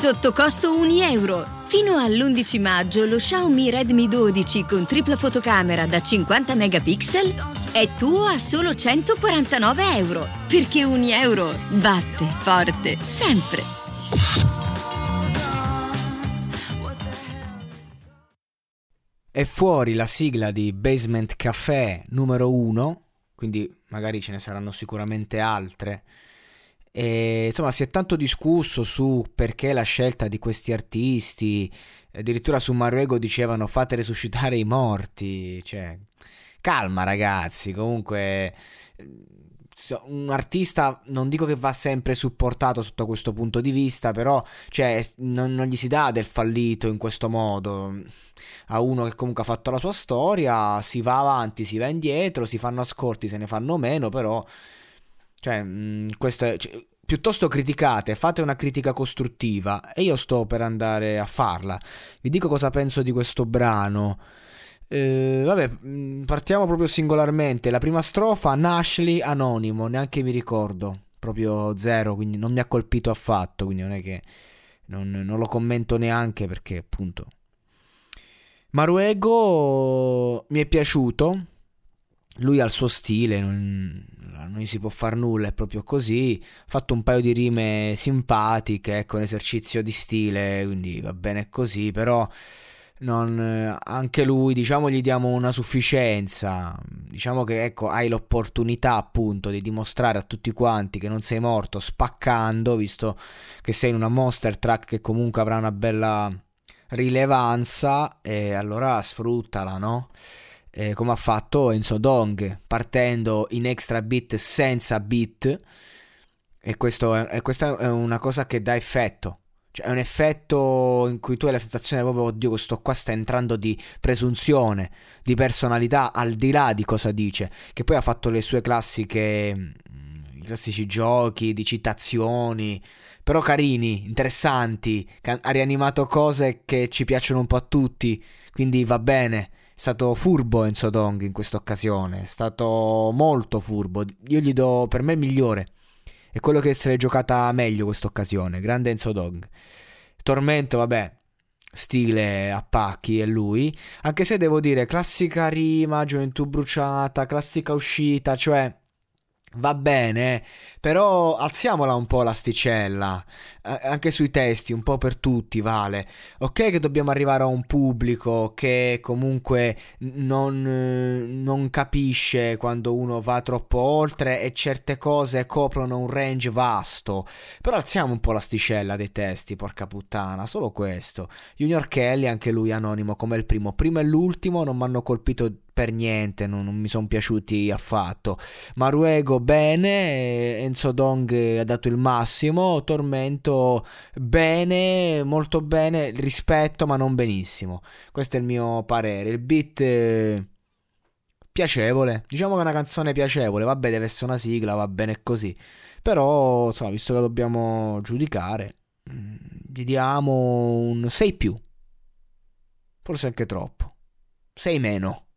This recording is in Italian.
Sotto costo 1 euro. Fino all'11 maggio lo Xiaomi Redmi 12 con tripla fotocamera da 50 megapixel è tuo a solo 149 euro. Perché 1 euro batte forte sempre. È fuori la sigla di Basement Café numero 1, quindi magari ce ne saranno sicuramente altre. E, insomma, si è tanto discusso su perché la scelta di questi artisti, addirittura su Maruego dicevano fate resuscitare i morti, cioè calma ragazzi, comunque un artista non dico che va sempre supportato sotto questo punto di vista, però cioè, non, non, gli si dà del fallito in questo modo. A uno che comunque ha fatto la sua storia, si va avanti, si va indietro, si fanno ascolti, se ne fanno meno, però cioè, mh, questo è, cioè, piuttosto criticate, fate una critica costruttiva e io sto per andare a farla. Vi dico cosa penso di questo brano. Eh, vabbè, mm, partiamo proprio singolarmente. La prima strofa, Nashley anonimo, neanche mi ricordo, proprio zero, quindi non mi ha colpito affatto, quindi non è che non, non lo commento neanche perché appunto... Maruego mi è piaciuto, lui ha il suo stile, non, non si può far nulla, è proprio così. Ha fatto un paio di rime simpatiche, ecco, un esercizio di stile, quindi va bene così, però non, anche lui, diciamo, gli diamo una sufficienza. Diciamo che ecco, hai l'opportunità appunto di dimostrare a tutti quanti che non sei morto spaccando, visto che sei in una monster track che comunque avrà una bella rilevanza, e allora sfruttala, no? E come ha fatto Enzo Dong, partendo in extra beat senza beat. E, questo è, e questa è una cosa che dà effetto cioè è un effetto in cui tu hai la sensazione proprio, oddio, questo qua sta entrando di presunzione, di personalità, al di là di cosa dice. Che poi ha fatto le sue classiche, mm, i classici giochi di citazioni, però carini, interessanti, ha rianimato cose che ci piacciono un po' a tutti, quindi va bene. Stato furbo Enzo Dong in questa occasione, è stato molto furbo. Io gli do per me il migliore è quello che se l'è giocata meglio questa occasione. Grande Enzo Dog. Tormento, vabbè, stile a pacchi è lui. Anche se devo dire, classica rima, gioventù bruciata, classica uscita, cioè Va bene, però alziamola un po' l'asticella, anche sui testi, un po' per tutti vale. Ok che dobbiamo arrivare a un pubblico che comunque non, non capisce quando uno va troppo oltre e certe cose coprono un range vasto, però alziamo un po' l'asticella dei testi, porca puttana, solo questo. Junior Kelly, anche lui anonimo come il primo, primo e l'ultimo non mi hanno colpito per niente, non, non mi sono piaciuti affatto. Maruego bene, Enzo Dong ha dato il massimo, Tormento bene, molto bene, rispetto ma non benissimo. Questo è il mio parere. Il beat eh, piacevole, diciamo che è una canzone piacevole, vabbè deve essere una sigla, va bene così. Però, insomma, visto che dobbiamo giudicare, mm, gli diamo un 6 più. Forse anche troppo. 6 meno.